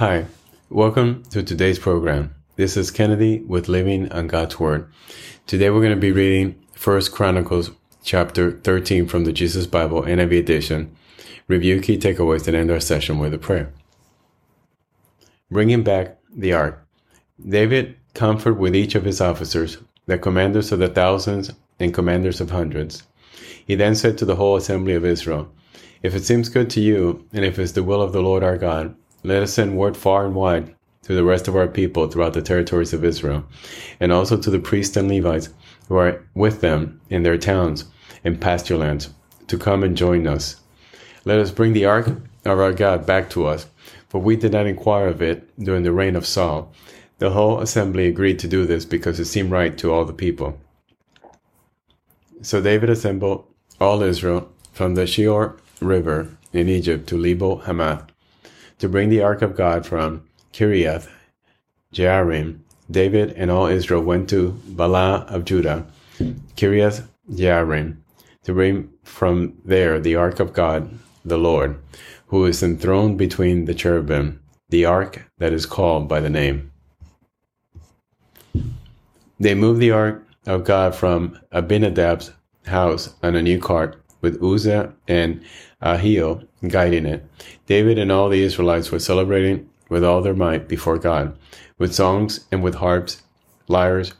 Hi, welcome to today's program. This is Kennedy with Living on God's Word. Today we're going to be reading First Chronicles chapter 13 from the Jesus Bible NIV edition. Review key takeaways and end our session with a prayer. Bringing back the ark. David comfort with each of his officers, the commanders of the thousands and commanders of hundreds. He then said to the whole assembly of Israel, If it seems good to you, and if it's the will of the Lord our God, let us send word far and wide to the rest of our people throughout the territories of Israel, and also to the priests and Levites who are with them in their towns and pasture lands, to come and join us. Let us bring the ark of our God back to us, for we did not inquire of it during the reign of Saul. The whole assembly agreed to do this because it seemed right to all the people. So David assembled all Israel from the Shihor River in Egypt to Lebo Hamath to bring the ark of God from Kiriath Jearim, David and all Israel went to Baalah of Judah, Kiriath Jearim, to bring from there the ark of God, the Lord, who is enthroned between the cherubim, the ark that is called by the name. They moved the ark of God from Abinadab's house on a new cart with Uzzah and Ahio guiding it. David and all the Israelites were celebrating with all their might before God, with songs and with harps, lyres,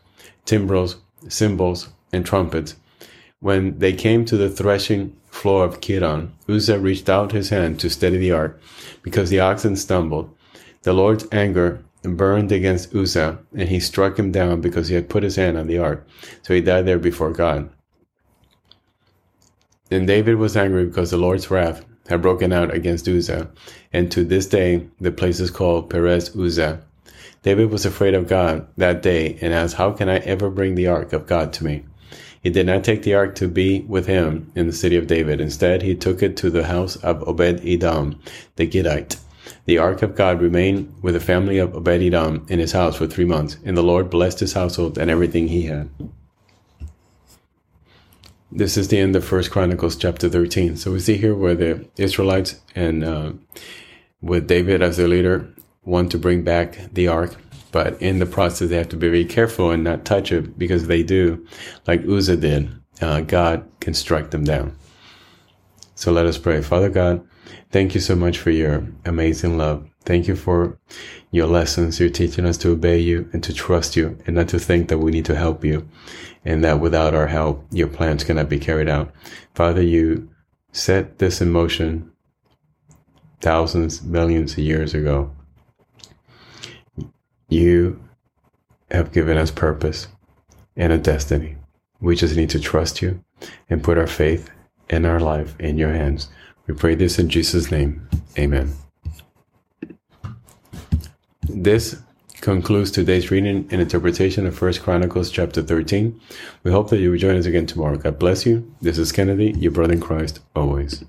timbrels, cymbals, and trumpets. When they came to the threshing floor of Kidon, Uzzah reached out his hand to steady the ark, because the oxen stumbled. The Lord's anger burned against Uzzah, and he struck him down because he had put his hand on the ark. So he died there before God. Then David was angry because the Lord's wrath had broken out against Uzzah, and to this day the place is called Perez Uzzah. David was afraid of God that day and asked, How can I ever bring the ark of God to me? He did not take the ark to be with him in the city of David. Instead, he took it to the house of Obed Edom, the Gittite. The ark of God remained with the family of Obed Edom in his house for three months, and the Lord blessed his household and everything he had. This is the end of First Chronicles chapter 13. So we see here where the Israelites and uh, with David as their leader want to bring back the ark, but in the process they have to be very careful and not touch it because they do, like Uzzah did, uh, God can strike them down. So let us pray. Father God, thank you so much for your amazing love. Thank you for your lessons. You're teaching us to obey you and to trust you and not to think that we need to help you and that without our help, your plans cannot be carried out. Father, you set this in motion thousands, millions of years ago. You have given us purpose and a destiny. We just need to trust you and put our faith and our life in your hands. We pray this in Jesus' name. Amen. This concludes today's reading and interpretation of First Chronicles chapter 13. We hope that you will join us again tomorrow. God bless you. This is Kennedy, your brother in Christ, always.